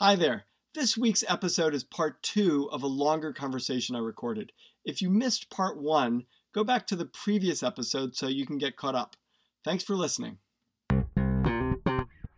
Hi there. This week's episode is part two of a longer conversation I recorded. If you missed part one, go back to the previous episode so you can get caught up. Thanks for listening.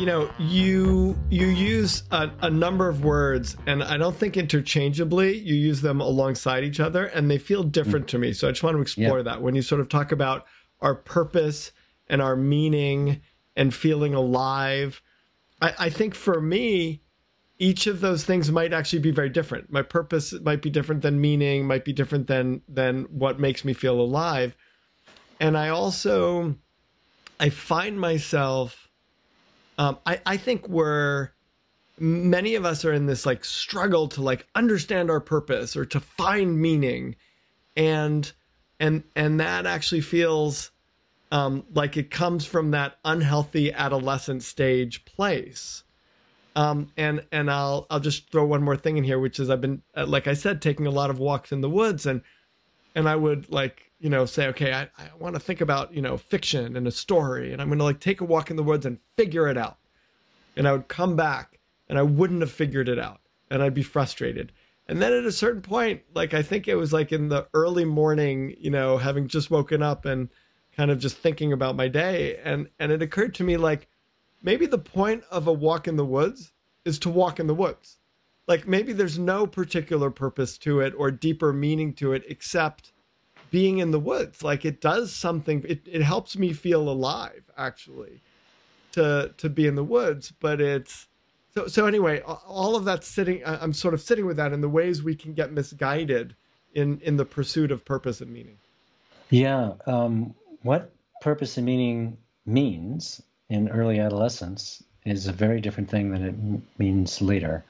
You know you you use a, a, number of words and i don't think interchangeably you use them alongside each other and they feel different mm. to me so i just want to explore yep. that when you sort of talk about our purpose and our meaning and feeling alive I, I think for me each of those things might actually be very different my purpose might be different than meaning might be different than than what makes me feel alive and i also i find myself um, I, I think we're many of us are in this like struggle to like understand our purpose or to find meaning. And and and that actually feels um, like it comes from that unhealthy adolescent stage place. Um, and and I'll I'll just throw one more thing in here, which is I've been uh, like I said, taking a lot of walks in the woods, and and I would like you know say, okay, I, I want to think about you know fiction and a story, and I'm going to like take a walk in the woods and figure it out and I would come back and I wouldn't have figured it out and I'd be frustrated. And then at a certain point, like I think it was like in the early morning, you know, having just woken up and kind of just thinking about my day and and it occurred to me like maybe the point of a walk in the woods is to walk in the woods. Like maybe there's no particular purpose to it or deeper meaning to it except being in the woods. Like it does something it, it helps me feel alive actually to to be in the woods, but it's so so anyway. All of that sitting, I'm sort of sitting with that in the ways we can get misguided in in the pursuit of purpose and meaning. Yeah, um, what purpose and meaning means in early adolescence is a very different thing than it means later.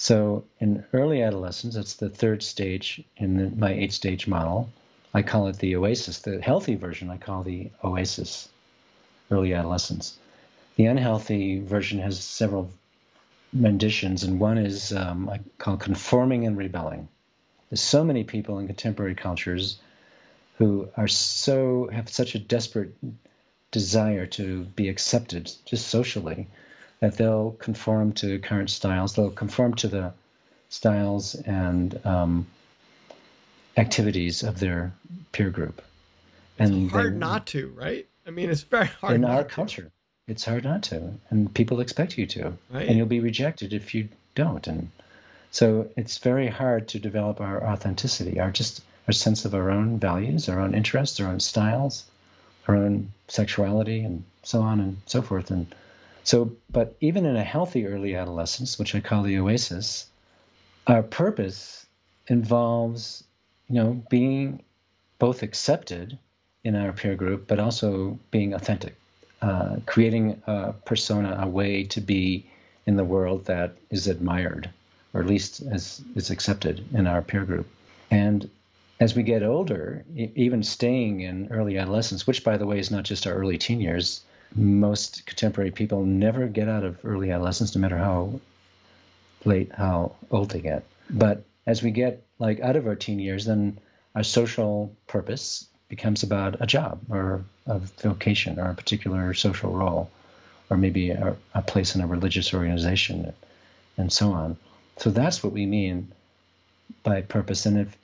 So in early adolescence, that's the third stage in the, my eight stage model. I call it the oasis. The healthy version I call the oasis, early adolescence. The unhealthy version has several renditions, and one is um, I call conforming and rebelling. There's so many people in contemporary cultures who are so have such a desperate desire to be accepted just socially that they'll conform to current styles. They'll conform to the styles and um, activities of their peer group. It's and hard they, not to, right? I mean, it's very hard in our culture it's hard not to, and people expect you to, right. and you'll be rejected if you don't. And so it's very hard to develop our authenticity, our just our sense of our own values, our own interests, our own styles, our own sexuality, and so on and so forth. And so, but even in a healthy early adolescence, which I call the oasis, our purpose involves, you know, being both accepted in our peer group, but also being authentic uh, creating a persona, a way to be in the world that is admired, or at least as is accepted in our peer group. And as we get older, even staying in early adolescence, which by the way is not just our early teen years, most contemporary people never get out of early adolescence, no matter how late, how old they get. But as we get like out of our teen years, then our social purpose becomes about a job or a vocation or a particular social role, or maybe a, a place in a religious organization, and so on. So that's what we mean by purpose. And if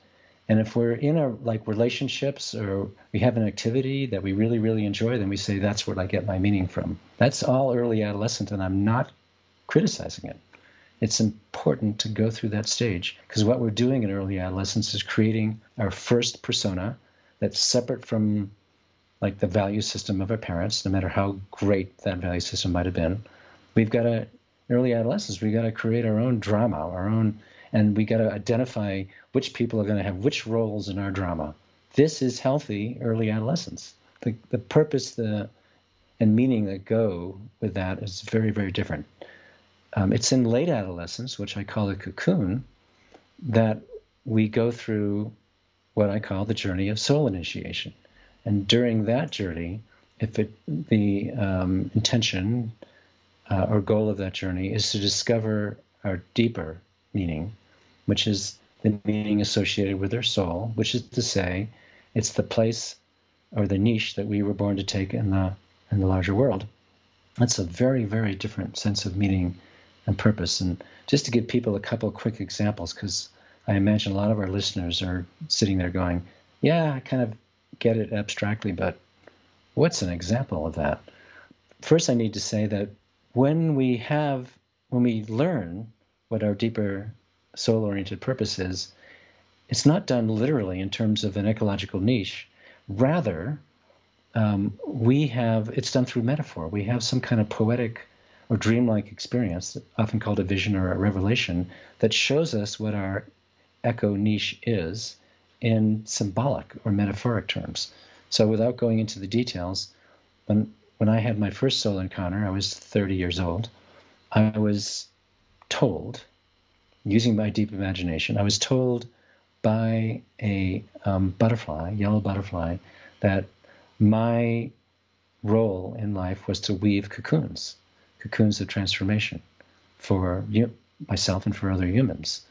and if we're in a like relationships or we have an activity that we really, really enjoy, then we say that's where I get my meaning from. That's all early adolescent, and I'm not criticizing it. It's important to go through that stage because what we're doing in early adolescence is creating our first persona that's separate from like the value system of our parents, no matter how great that value system might have been. We've got to early adolescence, we've got to create our own drama, our own, and we got to identify which people are going to have which roles in our drama. This is healthy early adolescence. The the purpose, the and meaning that go with that is very very different. um, it's in late adolescence, which I call a cocoon, that we go through what I call the journey of soul initiation. And during that journey, if it, the um, intention uh, or goal of that journey is to discover our deeper meaning, which is the meaning associated with our soul, which is to say, it's the place or the niche that we were born to take in the in the larger world. That's a very, very different sense of meaning and purpose. And just to give people a couple quick examples, because I imagine a lot of our listeners are sitting there going, Yeah, I kind of get it abstractly, but what's an example of that? First, I need to say that when we have, when we learn what our deeper soul oriented purpose is, it's not done literally in terms of an ecological niche. Rather, um, we have, it's done through metaphor. We have some kind of poetic or dreamlike experience, often called a vision or a revelation, that shows us what our eco-niche is in symbolic or metaphoric terms. So, without going into the details, when when I had my first soul encounter, I was 30 years old. I was told, using my deep imagination, I was told by a um, butterfly, yellow butterfly, that my role in life was to weave cocoons, cocoons of transformation for you, myself and for other humans.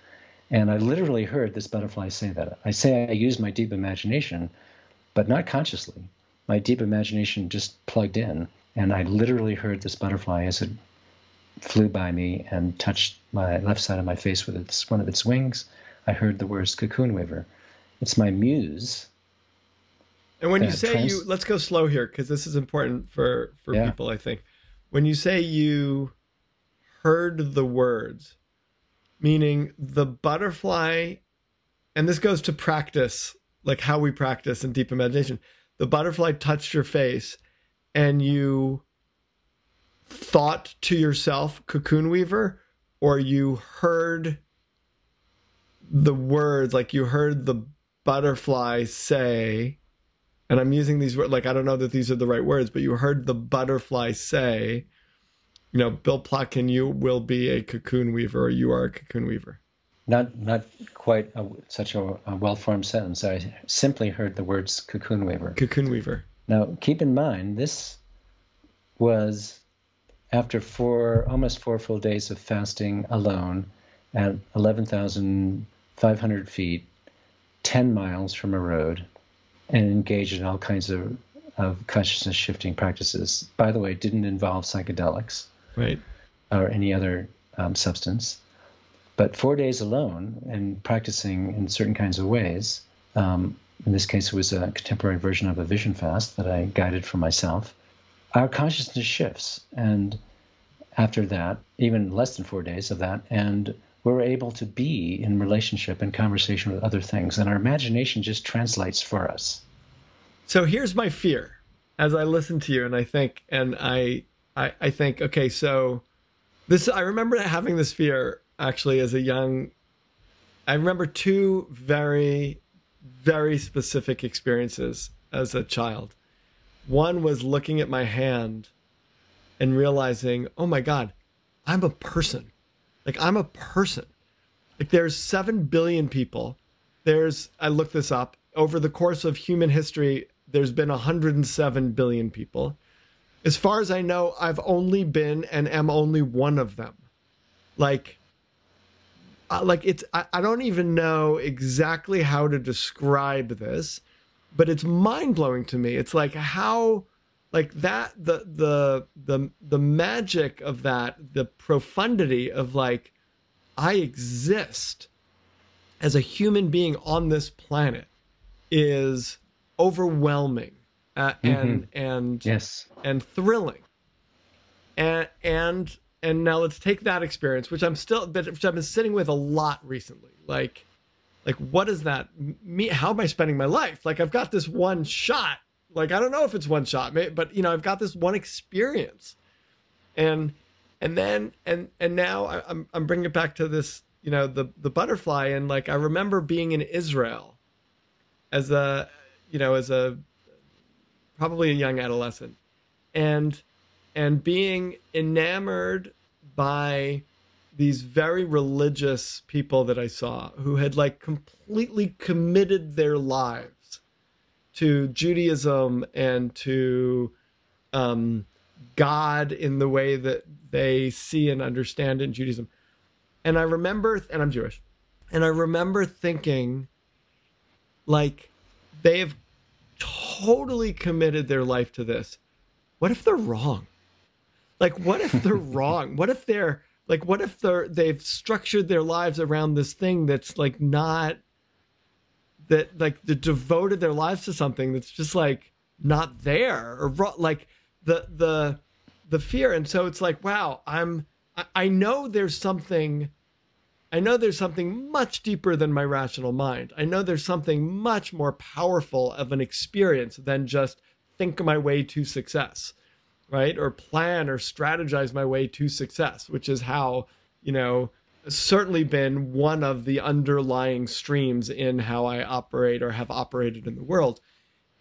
And I literally heard this butterfly say that. I say I used my deep imagination, but not consciously. My deep imagination just plugged in, and I literally heard this butterfly as it flew by me and touched my left side of my face with its one of its wings. I heard the words cocoon weaver. It's my muse. And when you say trans- you, let's go slow here because this is important for for yeah. people. I think when you say you heard the words, meaning the butterfly, and this goes to practice, like how we practice in deep imagination. The butterfly touched your face, and you thought to yourself, cocoon weaver, or you heard the words, like you heard the butterfly say, and I'm using these words, like I don't know that these are the right words, but you heard the butterfly say, you know, Bill Plotkin, you will be a cocoon weaver, or you are a cocoon weaver. Not, not quite a, such a, a well-formed sentence. I simply heard the words cocoon weaver. Cocoon weaver. Now, keep in mind, this was after four, almost four full days of fasting alone at 11,500 feet, 10 miles from a road, and engaged in all kinds of, of consciousness shifting practices. By the way, didn't involve psychedelics, right, or any other um, substance. But four days alone and practicing in certain kinds of ways. Um, in this case, it was a contemporary version of a vision fast that I guided for myself our consciousness shifts. And after that, even less than four days of that, and we're able to be in relationship and conversation with other things. And our imagination just translates for us. So here's my fear as I listen to you and I think, and I, I, I think, okay, so this, I remember having this fear actually as a young, I remember two very, very specific experiences as a child. One was looking at my hand and realizing, oh my God, I'm a person. Like I'm a person. Like there's 7 billion people. There's, I looked this up, over the course of human history, there's been 107 billion people. As far as I know, I've only been and am only one of them. Like, uh, like it's, I, I don't even know exactly how to describe this but it's mind blowing to me. It's like how like that the the the the magic of that, the profundity of like I exist as a human being on this planet is overwhelming uh, and mm-hmm. and yes and thrilling and and and now let's take that experience which i'm still which i've been sitting with a lot recently like like what does that mean how am i spending my life? Like i've got this one shot. Like i don't know if it's one shot but you know i've got this one experience. And and then and and now I, I'm I'm bringing it back to this you know the the butterfly. And like I remember being in Israel as a you know as a probably a young adolescent. And and being enamored by these very religious people that I saw who had like completely committed their lives to Judaism and to um, God in the way that they see and understand in Judaism. And I remember, and I'm Jewish, and I remember thinking, like, they have totally committed their life to this. What if they're wrong? Like, what if they're wrong? What if they're like, what if they're they've structured their lives around this thing that's like not that like they devoted their lives to something that's just like not there or like the the the fear. And so it's like wow i'm i know there's something i know there's something much deeper than my rational mind. I know there's something much more powerful of an experience than just think my way to success right? Or plan or strategize my way to success which is how you know certainly been one of the underlying streams in how i operate or have operated in the world.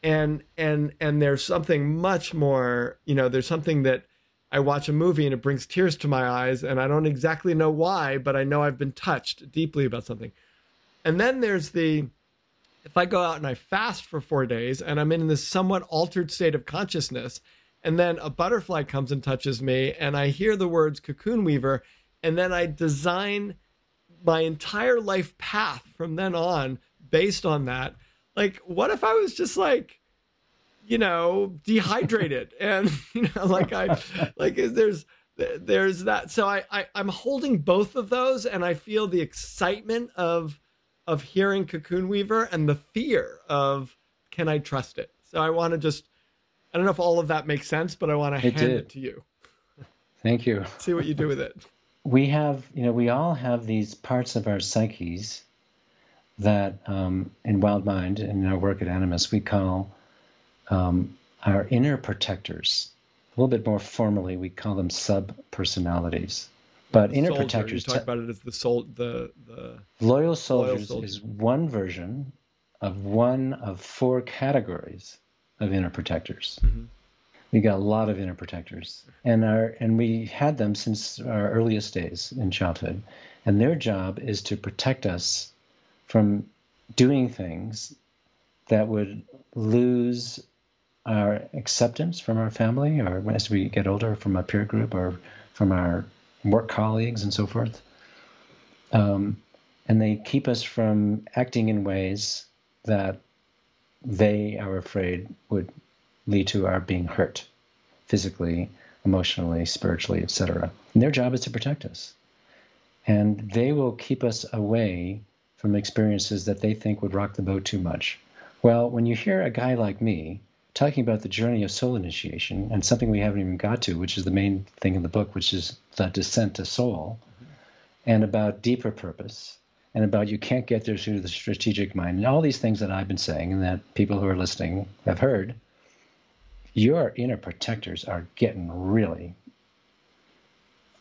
And and and there's something much more you know there's something that i watch a movie and it brings tears to my eyes and i don't exactly know why but i know i've been touched deeply about something. And then there's the if i go out and i fast for four days and i'm in this somewhat altered state of consciousness and then a butterfly comes and touches me and i hear the words cocoon weaver and then i design my entire life path from then on based on that. Like what if i was just like you know dehydrated? And you know like i like there's there's that. So I, I i'm holding both of those and i feel the excitement of of hearing cocoon weaver and the fear of can i trust it? So i want to just i don't know if all of that makes sense but i want to hand did. it to you thank you see what you do with it we have you know we all have these parts of our psyches that um, in Wild Mind, and in our work at Animas, we call um, our inner protectors. A little bit more formally, we call them sub personalities. But the inner soldier, protectors. You talk about it as the soul, the the loyal soldiers loyal is one version of one of four categories of inner protectors. Mm-hmm. We got a lot of inner protectors, and our and we had them since our earliest days in childhood, and their job is to protect us from doing things that would lose our acceptance from our family or as we get older from our peer group or from our work colleagues and so forth. Um, and they keep us from acting in ways that they are afraid would lead to our being hurt physically, emotionally, spiritually, etc. And their job is to protect us. And they will keep us away from experiences that they think would rock the boat too much. Well, when you hear a guy like me talking about the journey of soul initiation and something we haven't even got to, which is the main thing in the book, which is the descent to soul, and about deeper purpose, and about you can't get there through the strategic mind, and all these things that I've been saying and that people who are listening have heard, your inner protectors are getting really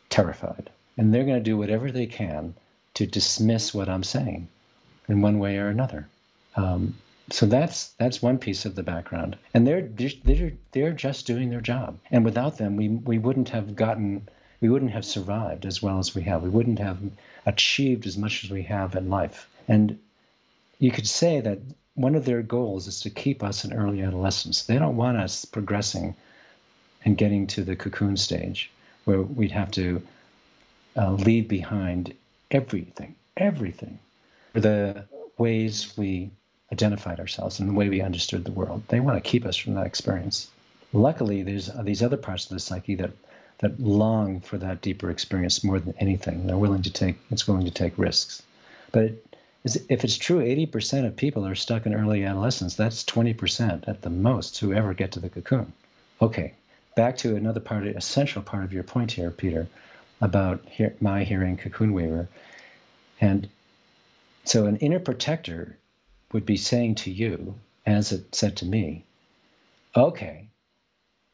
terrified. And they're going to do whatever they can to dismiss what I'm saying in one way or another. Um, so that's that's one piece of the background, and they're they're they're just doing their job. And without them, we we wouldn't have gotten we wouldn't have survived as well as we have. We wouldn't have achieved as much as we have in life. And you could say that one of their goals is to keep us in early adolescence. They don't want us progressing and getting to the cocoon stage where we'd have to uh, leave behind everything, everything. The ways we identified ourselves and the way we understood the world. They want to keep us from that experience. Luckily, there's these other parts of the psyche that that long for that deeper experience more than anything. They're willing to take it's willing to take risks. But it, if it's true, 80% of people are stuck in early adolescence. That's 20% at the most who ever get to the cocoon. Okay, back to another part, essential part of your point here, Peter about hear, my hearing cocoon weaver. And so an inner protector would be saying to you, as it said to me, okay,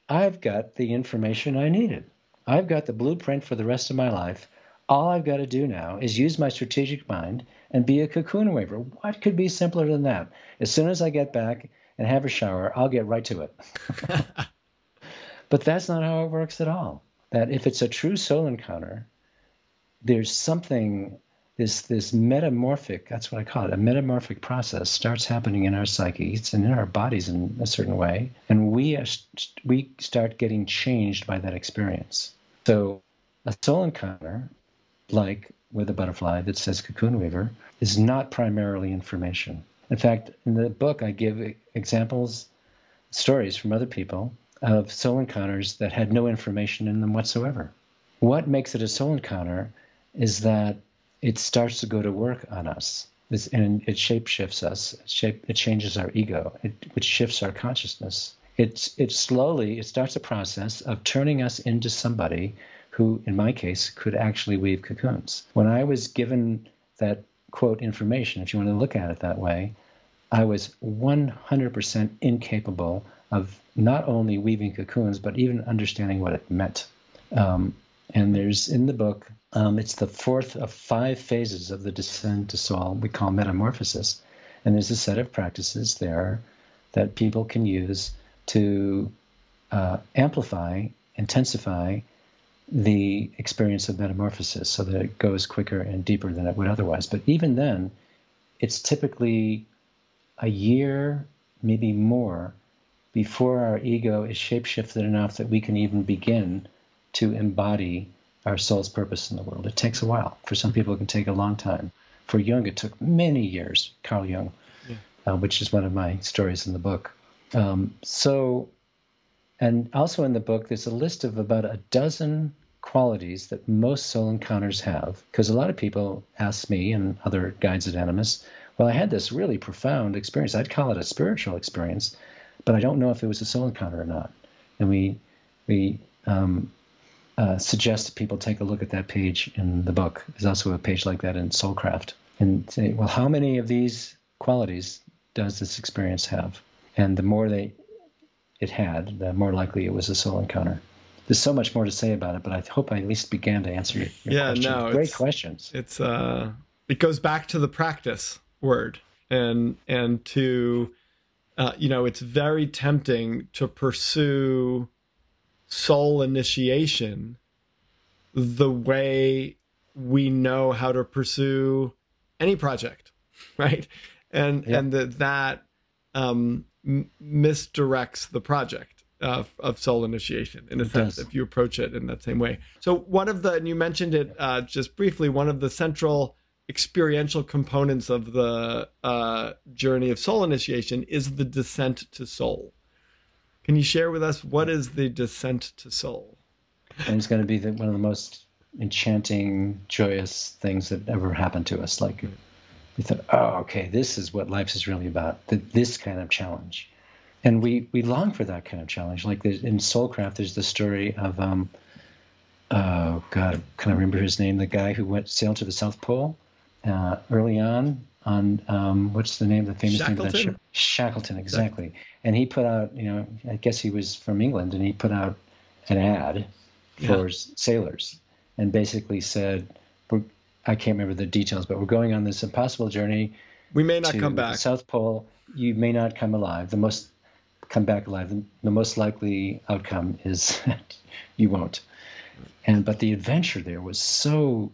I've got the information I needed. I've got the blueprint for the rest of my life. All I've got to do now is use my strategic mind and be a cocoon weaver. What could be simpler than that? As soon as I get back and have a shower, I'll get right to it. but that's not how it works at all that if it's a true soul encounter, there's something this this metamorphic that's what i call it a metamorphic process starts happening in our psyches and in our bodies in a certain way and we we start getting changed by that experience so a soul encounter like with a butterfly that says cocoon weaver is not primarily information in fact in the book i give examples stories from other people of soul encounters that had no information in them whatsoever what makes it a soul encounter is that it starts to go to work on us. It's, and it shape shifts us. It, shape, it changes our ego, it, which shifts our consciousness. It's, it slowly, it starts a process of turning us into somebody who, in my case, could actually weave cocoons. When I was given that quote information, if you want to look at it that way, I was 100% incapable of not only weaving cocoons, but even understanding what it meant. Um, and there's in the book um, it's the fourth of five phases of the descent to soul we call metamorphosis. And there's a set of practices there that people can use to uh, amplify, intensify the experience of metamorphosis so that it goes quicker and deeper than it would otherwise. But even then, it's typically a year, maybe more, before our ego is shapeshifted enough that we can even begin to embody our soul's purpose in the world. It takes a while. For some people, it can take a long time. For Jung, it took many years, Carl Jung, yeah. uh, which is one of my stories in the book. Um, so, and also in the book, there's a list of about a dozen qualities that most soul encounters have. Because a lot of people ask me and other guides at Animas, well, I had this really profound experience. I'd call it a spiritual experience, but I don't know if it was a soul encounter or not. And we, we, um, uh, suggest that people take a look at that page in the book. There's also a page like that in Soulcraft, and say, well, how many of these qualities does this experience have? And the more they it had, the more likely it was a soul encounter. There's so much more to say about it, but I hope I at least began to answer your, your yeah, question. no, great questions. It's uh, it goes back to the practice word, and and to, uh, you know, it's very tempting to pursue soul initiation the way we know how to pursue any project right and yeah. and that that um, m- misdirects the project of, of soul initiation in a it sense does. if you approach it in that same way so one of the and you mentioned it uh, just briefly one of the central experiential components of the uh, journey of soul initiation is the descent to soul can you share with us what is the descent to soul? And it's going to be the, one of the most enchanting, joyous things that ever happened to us. Like we thought, oh, okay, this is what life is really about. This kind of challenge, and we we long for that kind of challenge. Like in Soulcraft, there's the story of um, oh God, can I remember his name? The guy who went sailed to the South Pole uh, early on on um, what's the name, the famous Shackleton? name of that ship? Shackleton, exactly. And he put out, you know, I guess he was from England, and he put out an ad for yeah. sailors, and basically said, I can't remember the details, but we're going on this impossible journey. We may not come back. South Pole. You may not come alive. The most come back alive. The, most likely outcome is you won't. And but the adventure there was so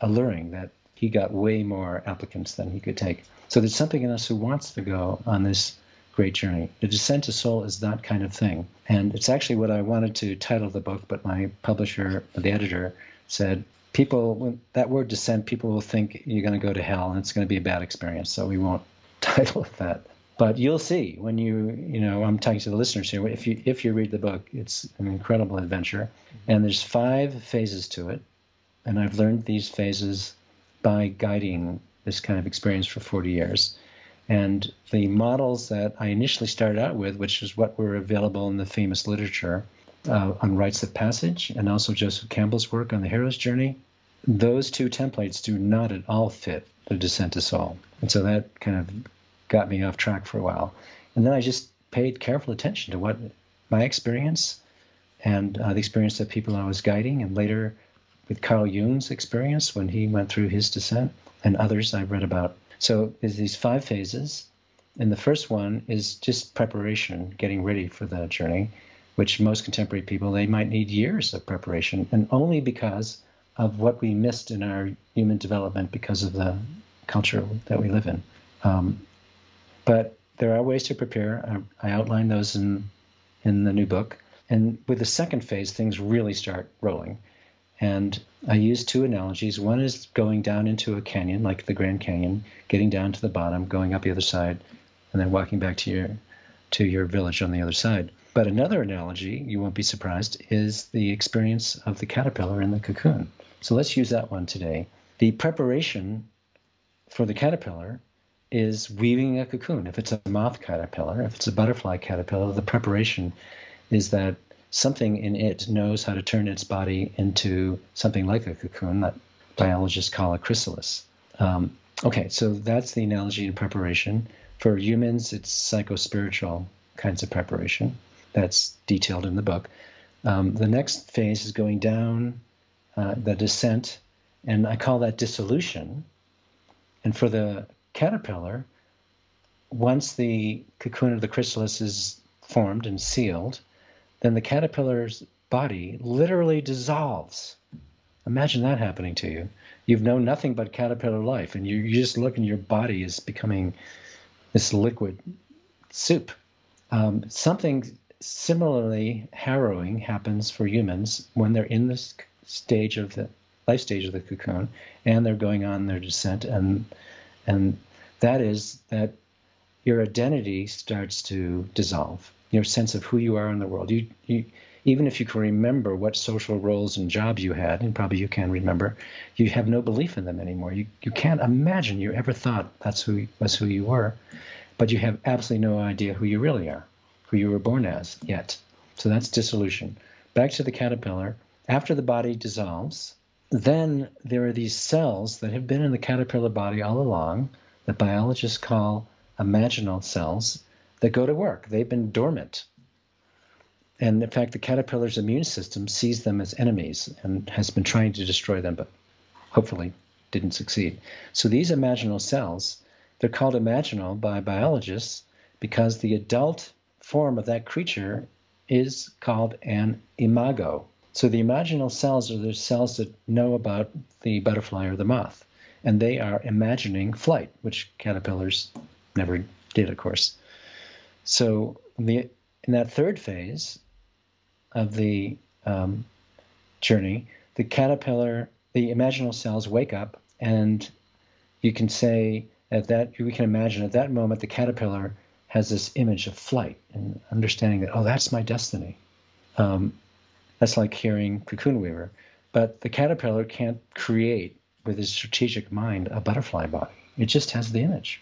alluring that he got way more applicants than he could take. So there's something in us who wants to go on this great journey. The descent to soul is that kind of thing. And it's actually what I wanted to title the book, but my publisher, the editor, said, people, when that word descent, people will think you're going to go to hell and it's going to be a bad experience. So we won't title it that. But you'll see when you, you know, I'm talking to the listeners here. If you if you read the book, it's an incredible adventure, and there's five phases to it, and I've learned these phases by guiding this kind of experience for 40 years. And the models that I initially started out with, which is what were available in the famous literature uh, on rites of passage and also Joseph Campbell's work on the hero's journey, those two templates do not at all fit the descent to soul. And so that kind of got me off track for a while. And then I just paid careful attention to what my experience and uh, the experience of people I was guiding, and later with Carl Jung's experience when he went through his descent, and others I've read about. So there's these five phases, and the first one is just preparation, getting ready for the journey, which most contemporary people they might need years of preparation, and only because of what we missed in our human development because of the culture that we live in. Um, but there are ways to prepare. I, I outline those in in the new book. And with the second phase, things really start rolling. And I use two analogies. One is going down into a canyon, like the Grand Canyon, getting down to the bottom, going up the other side, and then walking back to your to your village on the other side. But another analogy, you won't be surprised, is the experience of the caterpillar in the cocoon. So let's use that one today. The preparation for the caterpillar is weaving a cocoon. If it's a moth caterpillar, if it's a butterfly caterpillar, the preparation is that something in it knows how to turn its body into something like a cocoon that biologists call a chrysalis. Um, okay, so that's the analogy in preparation. For humans, it's psycho-spiritual kinds of preparation. That's detailed in the book. Um, the next phase is going down uh, the descent, and I call that dissolution. And for the caterpillar, once the cocoon of the chrysalis is formed and sealed, then the caterpillar's body literally dissolves. Imagine that happening to you. You've known nothing but caterpillar life, and you, you just look and your body is becoming this liquid soup. Um, something similarly harrowing happens for humans when they're in this stage of the life stage of the cocoon and they're going on their descent and and that is that your identity starts to dissolve. Your sense of who you are in the world. You, you even if you can remember what social roles and jobs you had and probably you can remember you have no belief in them anymore. You, you can't imagine you ever thought that's who was who you were but you have absolutely no idea who you really are who you were born as yet. So that's dissolution. Back to the caterpillar after the body dissolves then there are these cells that have been in the caterpillar body all along that biologists call imaginal cells that go to work. They've been dormant. And in fact, the caterpillar's immune system sees them as enemies and has been trying to destroy them, but hopefully didn't succeed. So these imaginal cells, they're called imaginal by biologists because the adult form of that creature is called an imago. So the imaginal cells are the cells that know about the butterfly or the moth, and they are imagining flight, which caterpillars never did, of course. So the, in that third phase of the um, journey, the caterpillar, the imaginal cells wake up, and you can say at that we can imagine at that moment the caterpillar has this image of flight and understanding that oh that's my destiny. Um, that's like hearing Cocoon Weaver. But the caterpillar can't create with his strategic mind a butterfly body. It just has the image.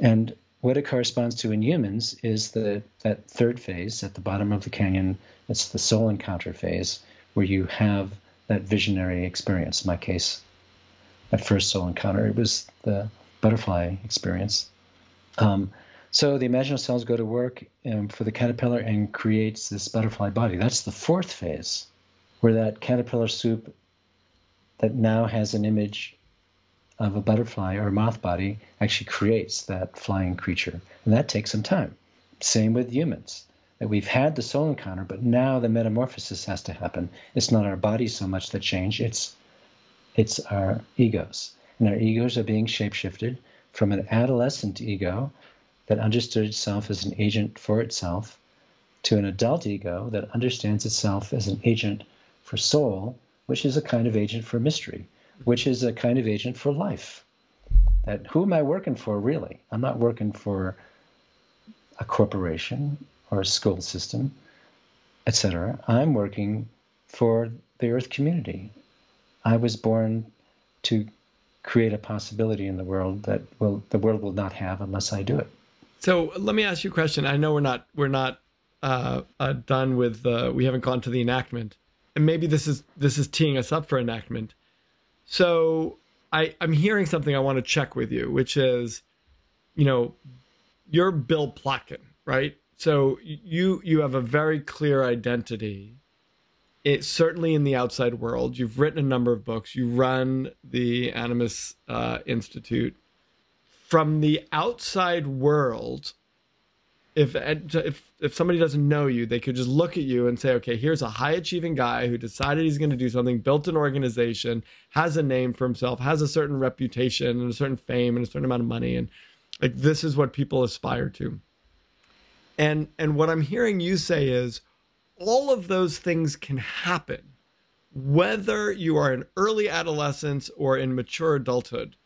And what it corresponds to in humans is the that third phase at the bottom of the canyon. It's the soul encounter phase where you have that visionary experience. In my case, my first soul encounter, it was the butterfly experience. Um, so the imaginal cells go to work um, for the caterpillar and creates this butterfly body. That's the fourth phase, where that caterpillar soup that now has an image of a butterfly or a moth body actually creates that flying creature. And that takes some time. Same with humans. That we've had the soul encounter, but now the metamorphosis has to happen. It's not our bodies so much that change, it's it's our egos. And our egos are being shapeshifted from an adolescent ego that understood itself as an agent for itself to an adult ego that understands itself as an agent for soul, which is a kind of agent for mystery, which is a kind of agent for life. That who am I working for really? I'm not working for a corporation or a school system, etc. I'm working for the earth community. I was born to create a possibility in the world that will the world will not have unless I do it. So let me ask you a question. I know we're not we're not uh, uh, done with uh, we haven't gone to the enactment, and maybe this is this is teeing us up for enactment. So I I'm hearing something I want to check with you, which is, you know, you're Bill Plotkin, right? So you you have a very clear identity. It certainly in the outside world. You've written a number of books. You run the Animas uh, Institute from the outside world, if if if somebody doesn't know you, they could just look at you and say, okay, here's a high achieving guy who decided he's going to do something, built an organization, has a name for himself, has a certain reputation and a certain fame and a certain amount of money, and like this is what people aspire to. And and what I'm hearing you say is all of those things can happen whether you are in early adolescence or in mature adulthood.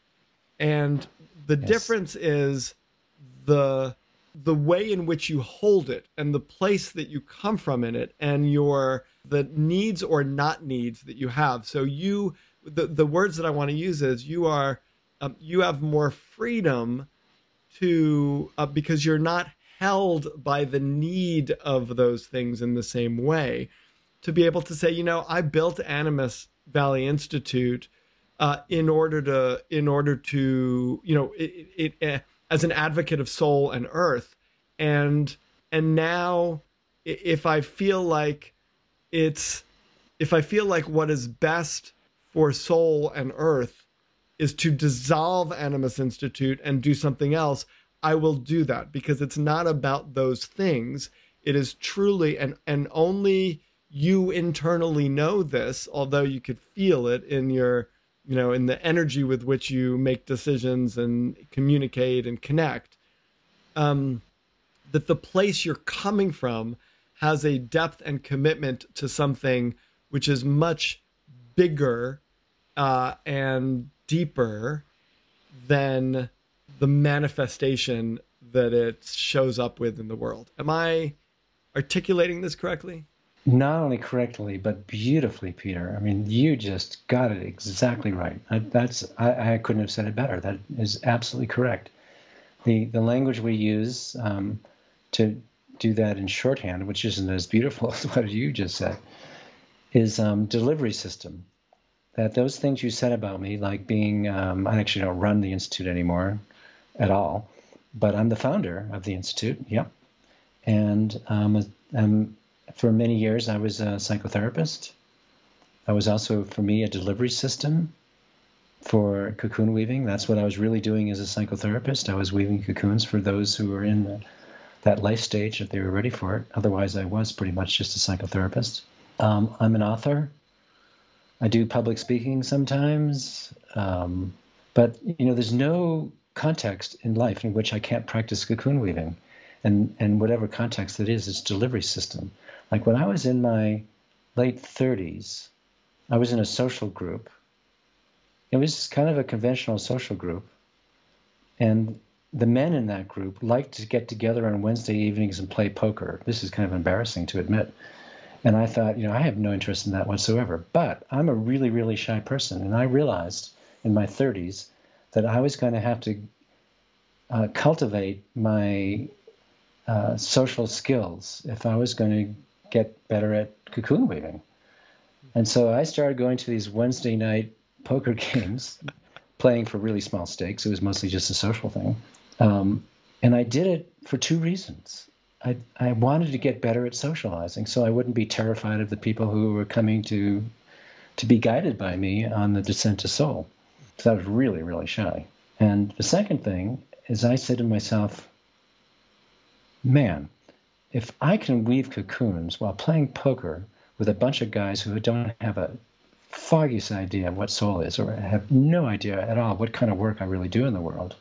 And the yes. difference is the the way in which you hold it and the place that you come from in it and your the needs or not needs that you have so you the, the words that i want to use is you are um, you have more freedom to uh, because you're not held by the need of those things in the same way to be able to say you know i built animas valley institute uh, in order to in order to you know it, it, it uh, as an advocate of soul and earth. And and now if i feel like it's if i feel like what is best for soul and earth is to dissolve Animas institute and do something else i will do that because it's not about those things. It is truly and and only you internally know this although you could feel it in your you know, in the energy with which you make decisions and communicate and connect, um, that the place you're coming from has a depth and commitment to something which is much bigger uh, and deeper than the manifestation that it shows up with in the world. Am I articulating this correctly? Not only correctly but beautifully, Peter. I mean, you just got it exactly right. I, that's I, I, couldn't have said it better. That is absolutely correct. The the language we use um, to do that in shorthand, which isn't as beautiful as what you just said, is um, delivery system. That those things you said about me, like being, um, I actually don't run the institute anymore at all, but I'm the founder of the institute. Yep, and um, I'm for many years, I was a psychotherapist. I was also, for me, a delivery system for cocoon weaving. That's what I was really doing as a psychotherapist. I was weaving cocoons for those who were in the, that life stage if they were ready for it. Otherwise, I was pretty much just a psychotherapist. Um, I'm an author. I do public speaking sometimes, um, but you know, there's no context in life in which I can't practice cocoon weaving, and and whatever context it is, it's delivery system. Like when I was in my late 30s, I was in a social group. It was kind of a conventional social group. And the men in that group liked to get together on Wednesday evenings and play poker. This is kind of embarrassing to admit. And I thought, you know, I have no interest in that whatsoever. But I'm a really, really shy person. And I realized in my 30s that I was going to have to uh, cultivate my uh, social skills if I was going to get better at cocoon weaving. And so I started going to these Wednesday night poker games, playing for really small stakes. It was mostly just a social thing. Um, and I did it for two reasons. I, I wanted to get better at socializing so I wouldn't be terrified of the people who were coming to to be guided by me on the descent to soul. So I was really, really shy. And the second thing is I said to myself, man, if I can weave cocoons while playing poker with a bunch of guys who don't have a foggiest idea of what soul is or have no idea at all what kind of work I really do in the world,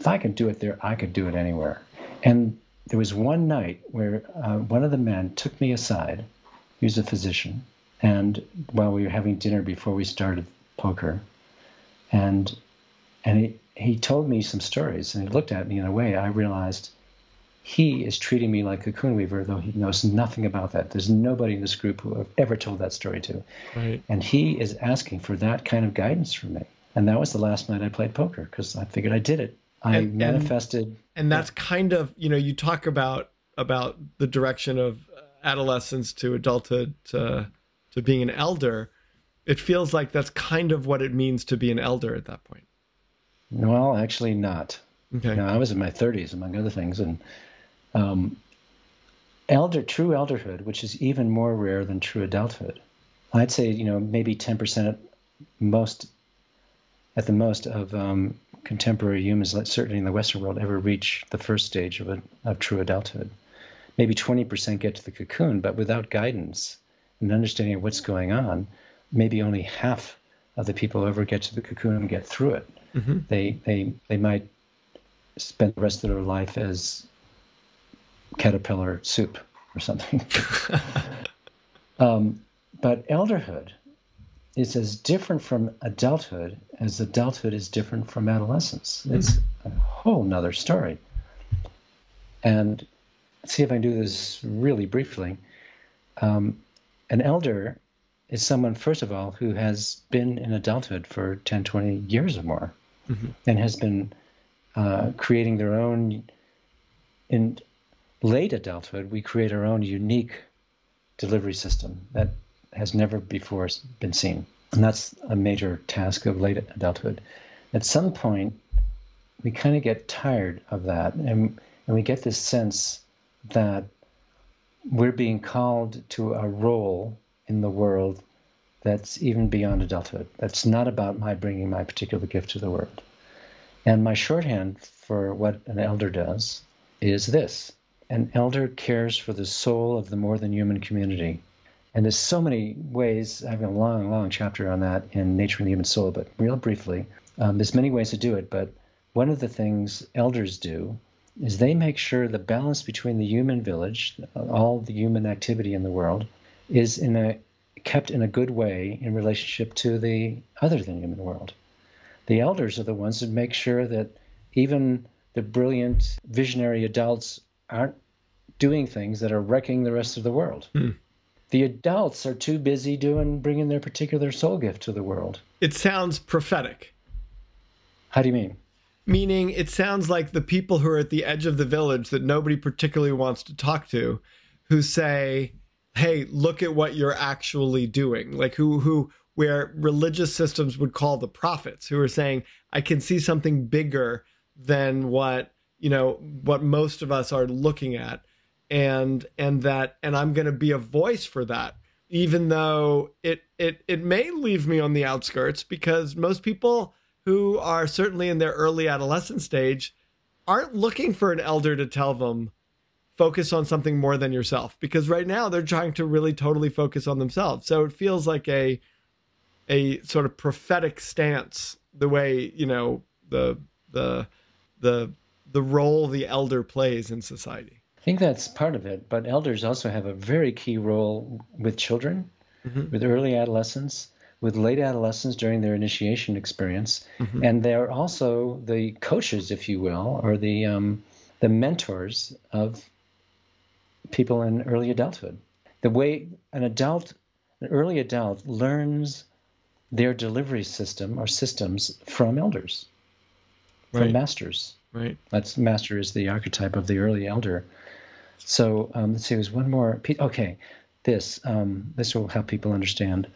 if I can do it there, I could do it anywhere. And there was one night where uh, one of the men took me aside. He was a physician. And while we were having dinner before we started poker, and and he, he told me some stories and he looked at me in a way I realized he is treating me like a cocoon weaver, though he knows nothing about that. There's nobody in this group who I've ever told that story to. Right. And he is asking for that kind of guidance from me. And that was the last night I played poker because I figured I did it. I and, manifested. And, and that's kind of, you know, you talk about about the direction of adolescence to adulthood to to being an elder. It feels like that's kind of what it means to be an elder at that point. Well, actually, not. Okay. Now, I was in my 30s, among other things, and um, elder, true elderhood, which is even more rare than true adulthood. I'd say, you know, maybe 10% at most at the most, of um, contemporary humans, certainly in the Western world, ever reach the first stage of, a, of true adulthood. Maybe 20% get to the cocoon, but without guidance and understanding of what's going on, maybe only half of the people ever get to the cocoon and get through it. Mm-hmm. They, they, they might spend the rest of their life as caterpillar soup or something. um, but elderhood is as different from adulthood as adulthood is different from adolescence. It's a whole nother story. And see if I can do this really briefly. Um, an elder is someone, first of all, who has been in adulthood for 10, 20 years or more mm-hmm. and has been uh, creating their own. In late adulthood, we create our own unique delivery system that has never before been seen. And that's a major task of late adulthood. At some point, we kind of get tired of that, and, and we get this sense that we're being called to a role in the world that's even beyond adulthood. That's not about my bringing my particular gift to the world. And my shorthand for what an elder does is this an elder cares for the soul of the more than human community. And there's so many ways. I have a long, long chapter on that in Nature and the Human Soul, but real briefly, um, there's many ways to do it. But one of the things elders do is they make sure the balance between the human village, all the human activity in the world, is in a kept in a good way in relationship to the other than human world. The elders are the ones that make sure that even the brilliant visionary adults aren't doing things that are wrecking the rest of the world. Mm. The adults are too busy doing bringing their particular soul gift to the world. It sounds prophetic. How do you mean? Meaning, it sounds like the people who are at the edge of the village that nobody particularly wants to talk to, who say, "Hey, look at what you're actually doing." Like who who where religious systems would call the prophets, who are saying, "I can see something bigger than what you know what most of us are looking at." and and that and I'm going to be a voice for that even though it it it may leave me on the outskirts because most people who are certainly in their early adolescent stage aren't looking for an elder to tell them focus on something more than yourself because right now they're trying to really totally focus on themselves so it feels like a a sort of prophetic stance the way you know the the the the role the elder plays in society i think that's part of it but elders also have a very key role with children mm-hmm. with early adolescents with late adolescents during their initiation experience, mm-hmm. and they're also the coaches, if you will, or the um, the mentors of people in early adulthood. The way an adult, an early adult, learns their delivery system or systems from elders, right. from masters. Right. That's master is the archetype of the early elder. So um, let's see. There's one more. Okay, this um, this will help people understand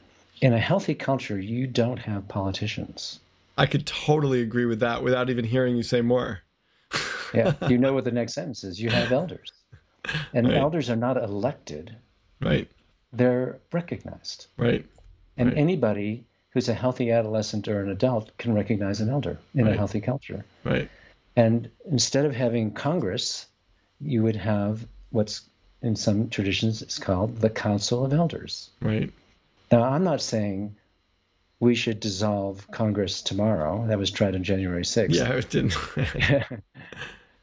in a healthy culture, you don't have politicians. I could totally agree with that without even hearing you say more. yeah, you know what the next sentence is. You have elders. And right. elders are not elected. Right. They're recognized. Right. And right. anybody who's a healthy adolescent or an adult can recognize an elder in right. a healthy culture. Right. And instead of having Congress, you would have what's in some traditions is called the Council of Elders. Right. Now, I'm not saying we should dissolve Congress tomorrow. That was tried on January 6th. Yeah, it didn't.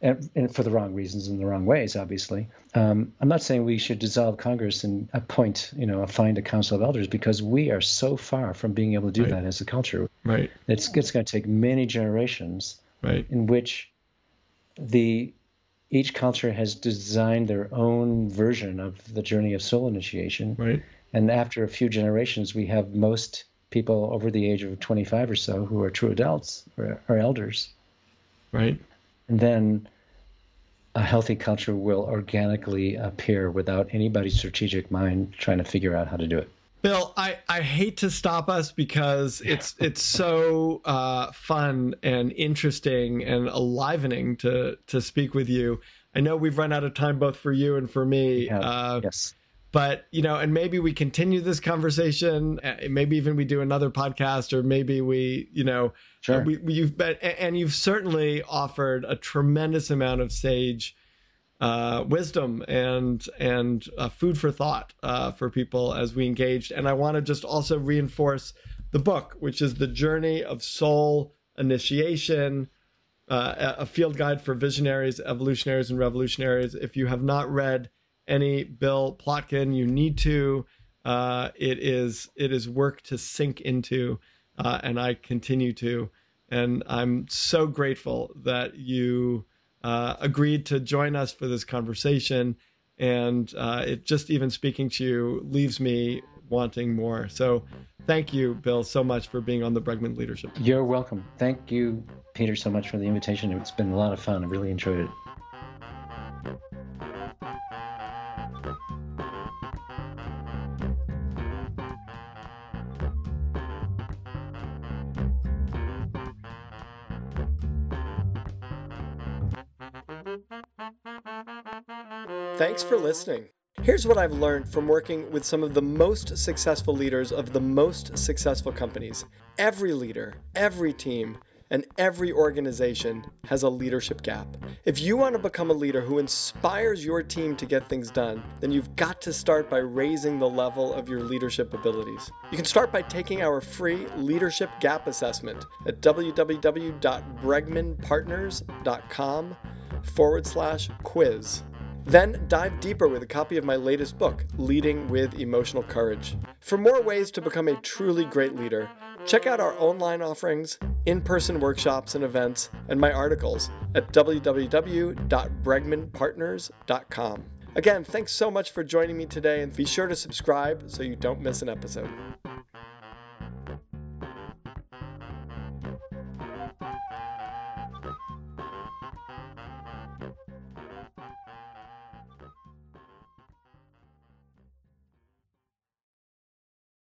and, and, for the wrong reasons and the wrong ways, obviously. Um, I'm not saying we should dissolve Congress and appoint, you know, find a council of elders because we are so far from being able to do right. that as a culture. Right. It's it's going to take many generations. Right. In which the each culture has designed their own version of the journey of soul initiation. Right and after a few generations, we have most people over the age of 25 or so who are true adults or, or elders. Right. And then a healthy culture will organically appear without anybody's strategic mind trying to figure out how to do it. Bill, I, I hate to stop us because it's it's so uh, fun and interesting and enlivening to to speak with you. I know we've run out of time both for you and for me. Uh, yes but you know and maybe we continue this conversation uh, maybe even we do another podcast or maybe we you know sure. we, you've been and you've certainly offered a tremendous amount of sage uh, wisdom and and uh, food for thought uh, for people as we engaged and i want to just also reinforce the book which is the journey of soul initiation uh, a field guide for visionaries evolutionaries and revolutionaries if you have not read any Bill Plotkin. You need to. Uh, it is it is work to sink into, uh, and I continue to. And I'm so grateful that you uh, agreed to join us for this conversation. And uh, it just even speaking to you leaves me wanting more. So thank you, Bill, so much for being on the Bregman Leadership. You're welcome. Thank you, Peter, so much for the invitation. It's been a lot of fun. I really enjoyed it. Thanks for listening. Here's what I've learned from working with some of the most successful leaders of the most successful companies. Every leader, every team, and every organization has a leadership gap. If you want to become a leader who inspires your team to get things done, then you've got to start by raising the level of your leadership abilities. You can start by taking our free leadership gap assessment at www.bregmanpartners.com forward slash quiz. Then dive deeper with a copy of my latest book, Leading with Emotional Courage. For more ways to become a truly great leader, check out our online offerings, in person workshops and events, and my articles at www.bregmanpartners.com. Again, thanks so much for joining me today, and be sure to subscribe so you don't miss an episode.